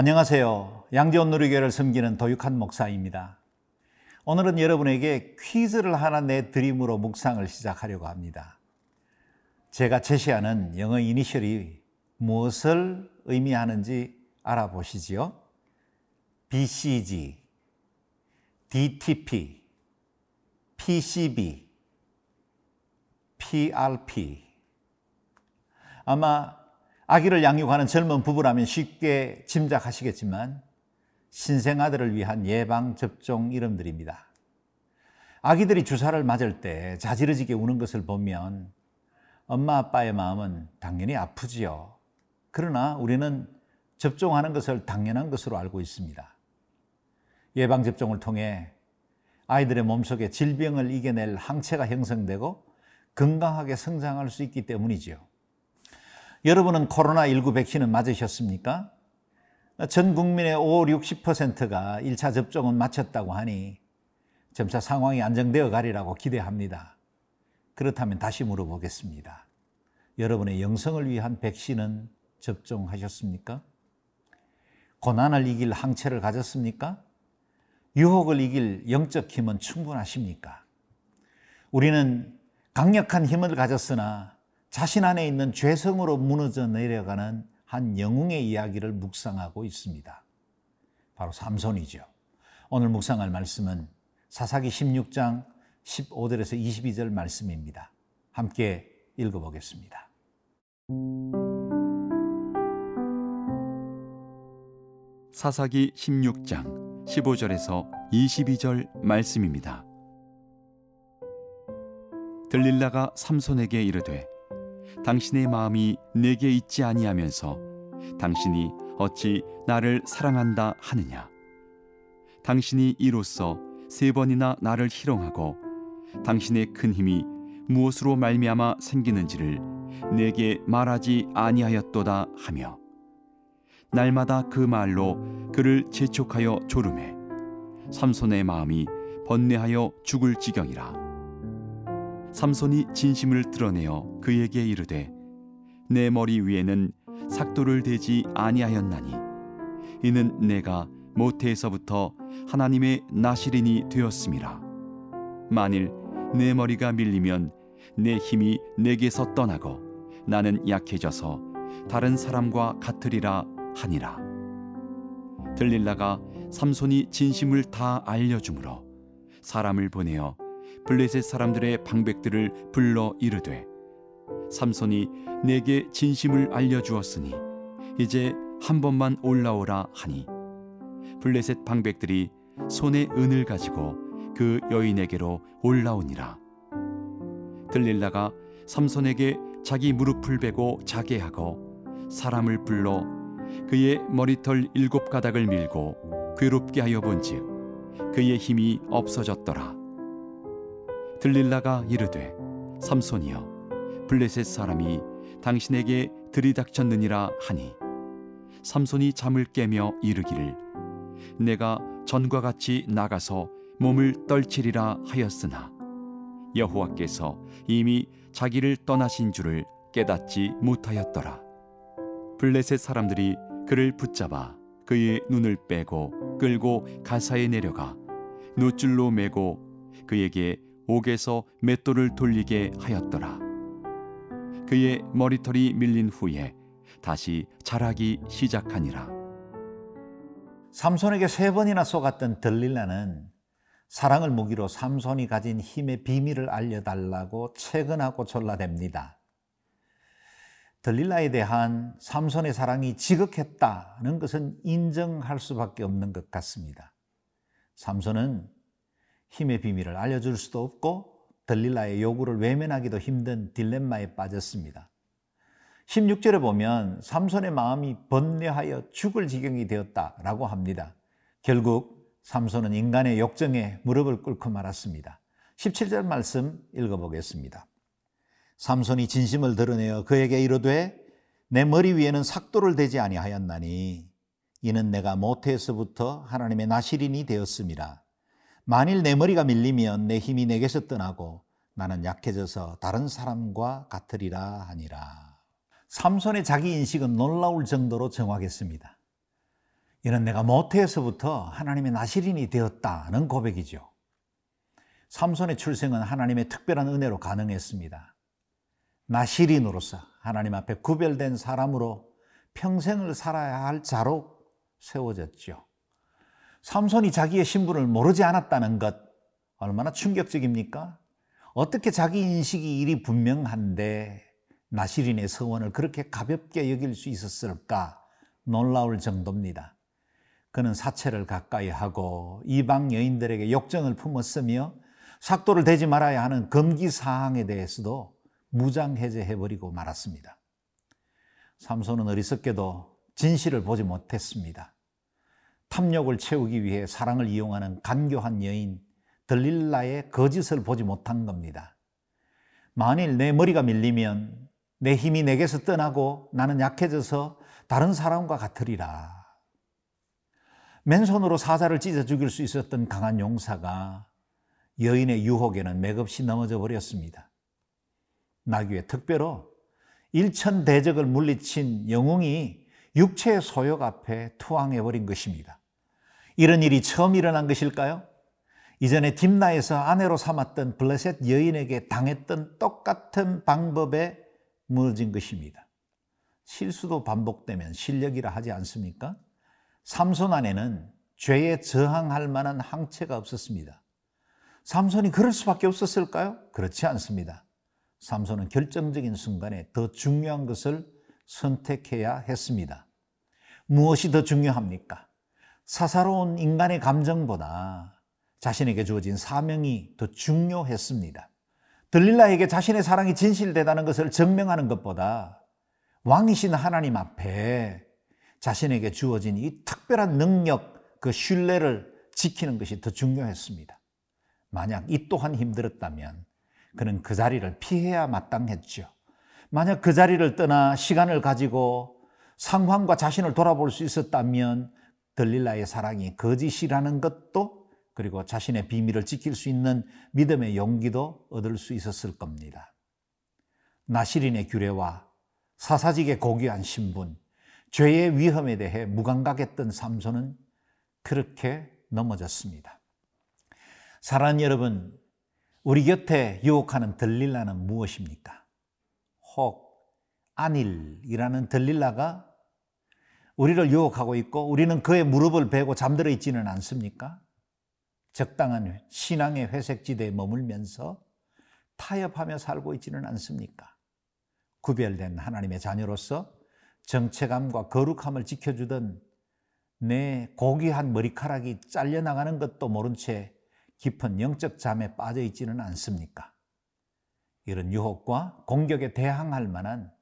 안녕하세요. 양재원 누리교회를 섬기는 도육한 목사입니다. 오늘은 여러분에게 퀴즈를 하나 내드림으로 묵상을 시작하려고 합니다. 제가 제시하는 영어 이니셜이 무엇을 의미하는지 알아보시지요? BCG, DTP, PCB, PRP. 아마 아기를 양육하는 젊은 부부라면 쉽게 짐작하시겠지만 신생아들을 위한 예방접종 이름들입니다. 아기들이 주사를 맞을 때 자지러지게 우는 것을 보면 엄마 아빠의 마음은 당연히 아프지요. 그러나 우리는 접종하는 것을 당연한 것으로 알고 있습니다. 예방접종을 통해 아이들의 몸속에 질병을 이겨낼 항체가 형성되고 건강하게 성장할 수 있기 때문이지요. 여러분은 코로나19 백신은 맞으셨습니까? 전 국민의 5, 60%가 1차 접종은 마쳤다고 하니 점차 상황이 안정되어 가리라고 기대합니다. 그렇다면 다시 물어보겠습니다. 여러분의 영성을 위한 백신은 접종하셨습니까? 고난을 이길 항체를 가졌습니까? 유혹을 이길 영적 힘은 충분하십니까? 우리는 강력한 힘을 가졌으나 자신 안에 있는 죄성으로 무너져 내려가는 한 영웅의 이야기를 묵상하고 있습니다. 바로 삼손이죠. 오늘 묵상할 말씀은 사사기 16장 15절에서 22절 말씀입니다. 함께 읽어보겠습니다. 사사기 16장 15절에서 22절 말씀입니다. 들릴라가 삼손에게 이르되 당신의 마음이 내게 있지 아니하면서 당신이 어찌 나를 사랑한다 하느냐? 당신이 이로써 세 번이나 나를 희롱하고 당신의 큰 힘이 무엇으로 말미암아 생기는지를 내게 말하지 아니하였도다 하며 날마다 그 말로 그를 재촉하여 조름해 삼손의 마음이 번뇌하여 죽을 지경이라 삼손이 진심을 드러내어 그에게 이르되 내 머리 위에는 삭도를 대지 아니하였나니 이는 내가 모태에서부터 하나님의 나시린이 되었음이라. 만일 내 머리가 밀리면 내 힘이 내게서 떠나고 나는 약해져서 다른 사람과 같으리라 하니라. 들릴라가 삼손이 진심을 다 알려주므로 사람을 보내어 블레셋 사람들의 방백들을 불러 이르되 삼손이 내게 진심을 알려 주었으니 이제 한 번만 올라오라 하니. 블레셋 방백들이 손에 은을 가지고 그 여인에게로 올라오니라. 들릴라가 삼손에게 자기 무릎을 베고 자게 하고 사람을 불러 그의 머리털 일곱 가닥을 밀고 괴롭게 하여 본즉 그의 힘이 없어졌더라 들릴라가 이르되 삼손이여 블레셋 사람이 당신에게 들이닥쳤느니라 하니 삼손이 잠을 깨며 이르기를 내가 전과 같이 나가서 몸을 떨치리라 하였으나 여호와께서 이미 자기를 떠나신 줄을 깨닫지 못하였더라. 블레셋 사람들이 그를 붙잡아 그의 눈을 빼고 끌고 가사에 내려가 노줄로 매고 그에게 옥에서 맷돌을 돌리게 하였더라. 그의 머리털이 밀린 후에 다시 자라기 시작하니라. 삼손에게 세 번이나 쏘갔던 들릴라는 사랑을 무기로 삼손이 가진 힘의 비밀을 알려달라고 채근하고 졸라댑니다. 들릴라에 대한 삼손의 사랑이 지극했다는 것은 인정할 수밖에 없는 것 같습니다. 삼손은 힘의 비밀을 알려줄 수도 없고 들릴라의 요구를 외면하기도 힘든 딜레마에 빠졌습니다. 16절에 보면 삼손의 마음이 번뇌하여 죽을 지경이 되었다라고 합니다. 결국 삼손은 인간의 욕정에 무릎을 꿇고 말았습니다. 17절 말씀 읽어보겠습니다. 삼손이 진심을 드러내어 그에게 이르되 내 머리 위에는 삭도를 대지 아니하였나니 이는 내가 모태에서부터 하나님의 나시린이 되었음이라. 만일 내 머리가 밀리면 내 힘이 내게서 떠나고 나는 약해져서 다른 사람과 같으리라 하니라. 삼손의 자기 인식은 놀라울 정도로 정확했습니다. 이는 내가 모태에서부터 하나님의 나시린이 되었다는 고백이죠. 삼손의 출생은 하나님의 특별한 은혜로 가능했습니다. 나시린으로서 하나님 앞에 구별된 사람으로 평생을 살아야 할 자로 세워졌죠. 삼손이 자기의 신분을 모르지 않았다는 것 얼마나 충격적입니까? 어떻게 자기 인식이 이리 분명한데 나시린의 서원을 그렇게 가볍게 여길 수 있었을까 놀라울 정도입니다. 그는 사체를 가까이 하고 이방 여인들에게 욕정을 품었으며 삭도를 대지 말아야 하는 금기 사항에 대해서도 무장 해제해버리고 말았습니다. 삼손은 어리석게도 진실을 보지 못했습니다. 탐욕을 채우기 위해 사랑을 이용하는 간교한 여인 들릴라의 거짓을 보지 못한 겁니다. 만일 내 머리가 밀리면 내 힘이 내게서 떠나고 나는 약해져서 다른 사람과 같으리라. 맨손으로 사자를 찢어 죽일 수 있었던 강한 용사가 여인의 유혹에는 맥없이 넘어져 버렸습니다. 나귀의 특별로 일천 대적을 물리친 영웅이 육체의 소욕 앞에 투항해 버린 것입니다. 이런 일이 처음 일어난 것일까요? 이전에 딥나에서 아내로 삼았던 블레셋 여인에게 당했던 똑같은 방법에 무너진 것입니다. 실수도 반복되면 실력이라 하지 않습니까? 삼손 안에는 죄에 저항할 만한 항체가 없었습니다. 삼손이 그럴 수밖에 없었을까요? 그렇지 않습니다. 삼손은 결정적인 순간에 더 중요한 것을 선택해야 했습니다. 무엇이 더 중요합니까? 사사로운 인간의 감정보다 자신에게 주어진 사명이 더 중요했습니다. 들릴라에게 자신의 사랑이 진실되다는 것을 증명하는 것보다 왕이신 하나님 앞에 자신에게 주어진 이 특별한 능력, 그 신뢰를 지키는 것이 더 중요했습니다. 만약 이 또한 힘들었다면 그는 그 자리를 피해야 마땅했죠. 만약 그 자리를 떠나 시간을 가지고 상황과 자신을 돌아볼 수 있었다면 들릴라의 사랑이 거짓이라는 것도 그리고 자신의 비밀을 지킬 수 있는 믿음의 용기도 얻을 수 있었을 겁니다. 나시린의 규례와 사사직의 고귀한 신분, 죄의 위험에 대해 무감각했던 삼손은 그렇게 넘어졌습니다. 사랑하는 여러분, 우리 곁에 유혹하는 들릴라는 무엇입니까? 혹 아닐이라는 들릴라가 우리를 유혹하고 있고 우리는 그의 무릎을 베고 잠들어 있지는 않습니까? 적당한 신앙의 회색지대에 머물면서 타협하며 살고 있지는 않습니까? 구별된 하나님의 자녀로서 정체감과 거룩함을 지켜주던 내 고귀한 머리카락이 잘려나가는 것도 모른 채 깊은 영적 잠에 빠져 있지는 않습니까? 이런 유혹과 공격에 대항할 만한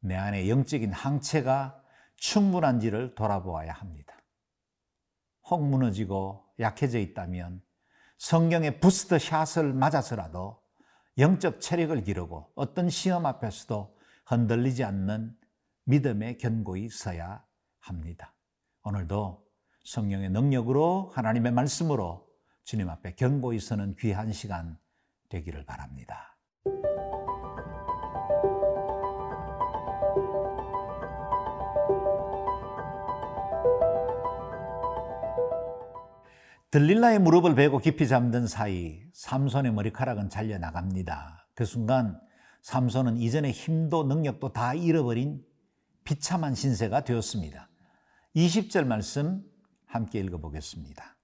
내 안에 영적인 항체가 충분한지를 돌아보아야 합니다. 혹 무너지고 약해져 있다면 성경의 부스터 샷을 맞아서라도 영적 체력을 기르고 어떤 시험 앞에서도 흔들리지 않는 믿음의 견고히 서야 합니다. 오늘도 성령의 능력으로 하나님의 말씀으로 주님 앞에 견고히 서는 귀한 시간 되기를 바랍니다. 들릴라의 무릎을 베고 깊이 잠든 사이 삼손의 머리카락은 잘려 나갑니다. 그 순간 삼손은 이전의 힘도 능력도 다 잃어버린 비참한 신세가 되었습니다. 20절 말씀 함께 읽어보겠습니다.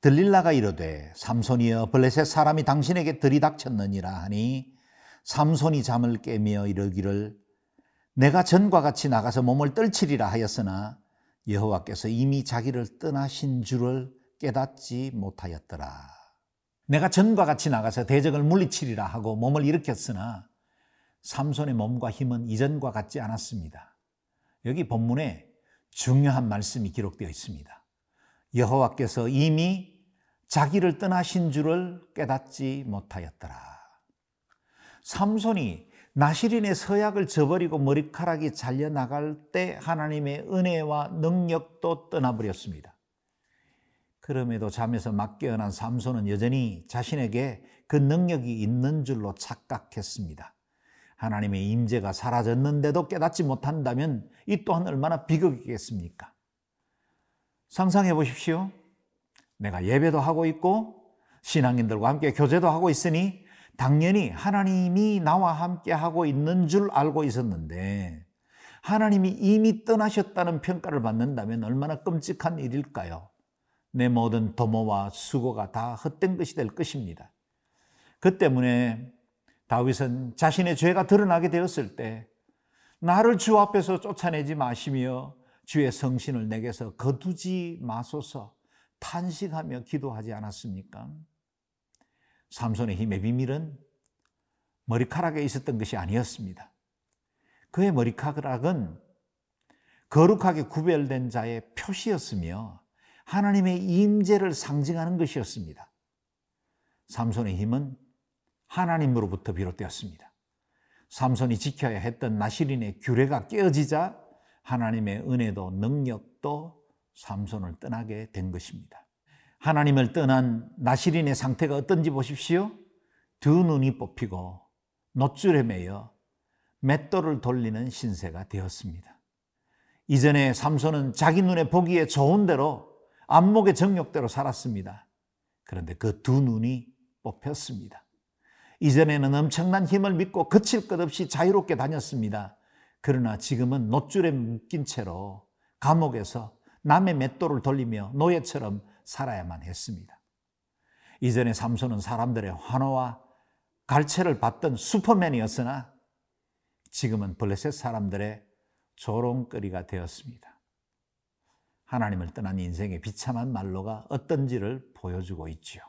들릴라가 이르되 삼손이여 블레셋 사람이 당신에게 들이닥쳤느니라 하니 삼손이 잠을 깨며 이르기를 내가 전과 같이 나가서 몸을 떨치리라 하였으나 여호와께서 이미 자기를 떠나신 줄을 깨닫지 못하였더라. 내가 전과 같이 나가서 대적을 물리치리라 하고 몸을 일으켰으나 삼손의 몸과 힘은 이전과 같지 않았습니다. 여기 본문에 중요한 말씀이 기록되어 있습니다. 여호와께서 이미 자기를 떠나신 줄을 깨닫지 못하였더라. 삼손이 나시린의 서약을 저버리고 머리카락이 잘려 나갈 때 하나님의 은혜와 능력도 떠나버렸습니다. 그럼에도 잠에서 막 깨어난 삼손은 여전히 자신에게 그 능력이 있는 줄로 착각했습니다. 하나님의 임재가 사라졌는데도 깨닫지 못한다면 이 또한 얼마나 비극이겠습니까? 상상해 보십시오. 내가 예배도 하고 있고 신앙인들과 함께 교제도 하고 있으니 당연히 하나님이 나와 함께 하고 있는 줄 알고 있었는데 하나님이 이미 떠나셨다는 평가를 받는다면 얼마나 끔찍한 일일까요? 내 모든 도모와 수고가 다 헛된 것이 될 것입니다. 그 때문에 다윗은 자신의 죄가 드러나게 되었을 때 나를 주 앞에서 쫓아내지 마시며 주의 성신을 내게서 거두지 마소서 탄식하며 기도하지 않았습니까? 삼손의 힘의 비밀은 머리카락에 있었던 것이 아니었습니다. 그의 머리카락은 거룩하게 구별된 자의 표시였으며 하나님의 임재를 상징하는 것이었습니다. 삼손의 힘은 하나님으로부터 비롯되었습니다. 삼손이 지켜야 했던 나시린의 규례가 깨어지자 하나님의 은혜도 능력도 삼손을 떠나게 된 것입니다. 하나님을 떠난 나시린의 상태가 어떤지 보십시오. 두 눈이 뽑히고 노줄에 매여 맷돌을 돌리는 신세가 되었습니다. 이전에 삼손은 자기 눈에 보기에 좋은 대로 안목의 정욕대로 살았습니다. 그런데 그 두 눈이 뽑혔습니다. 이전에는 엄청난 힘을 믿고 거칠 것 없이 자유롭게 다녔습니다. 그러나 지금은 노줄에 묶인 채로 감옥에서 남의 맷돌을 돌리며 노예처럼 살아야만 했습니다. 이전에 삼손은 사람들의 환호와 갈채를 받던 슈퍼맨이었으나 지금은 블레셋 사람들의 조롱거리가 되었습니다. 하나님을 떠난 인생의 비참한 말로가 어떤지를 보여주고 있지요.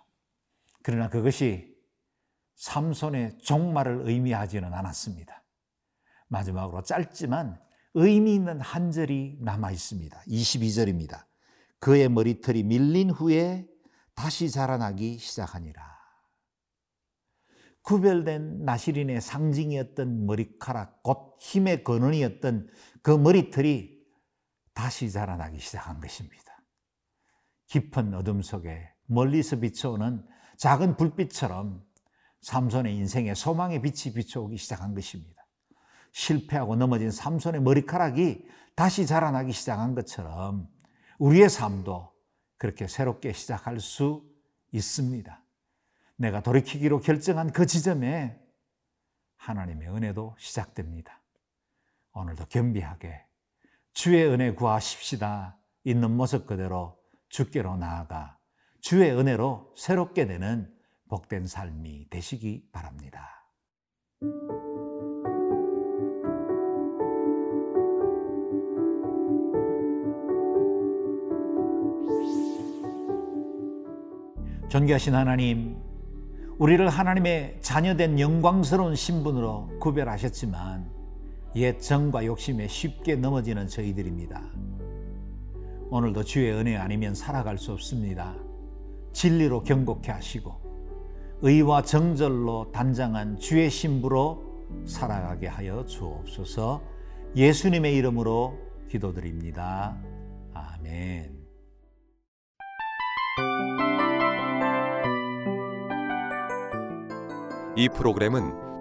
그러나 그것이 삼손의 종말을 의미하지는 않았습니다. 마지막으로 짧지만 의미 있는 한 절이 남아 있습니다. 22절입니다. 그의 머리털이 밀린 후에 다시 자라나기 시작하니라. 구별된 나시린의 상징이었던 머리카락, 곧 힘의 근원이었던 그 머리털이 다시 자라나기 시작한 것입니다. 깊은 어둠 속에 멀리서 비춰오는 작은 불빛처럼 삼손의 인생에 소망의 빛이 비춰오기 시작한 것입니다. 실패하고 넘어진 삼손의 머리카락이 다시 자라나기 시작한 것처럼 우리의 삶도 그렇게 새롭게 시작할 수 있습니다. 내가 돌이키기로 결정한 그 지점에 하나님의 은혜도 시작됩니다. 오늘도 겸비하게 주의 은혜 구하십시다. 있는 모습 그대로 주께로 나아가 주의 은혜로 새롭게 되는 복된 삶이 되시기 바랍니다. 존귀하신 하나님, 우리를 하나님의 자녀된 영광스러운 신분으로 구별하셨지만 옛 정과 욕심에 쉽게 넘어지는 저희들입니다. 오늘도 주의 은혜 아니면 살아갈 수 없습니다. 진리로 경고케 하시고 의와 정절로 단장한 주의 신부로 살아가게 하여 주옵소서 예수님의 이름으로 기도드립니다. 아멘. 이 프로그램은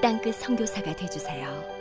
땅끝 선교사가 되주세요.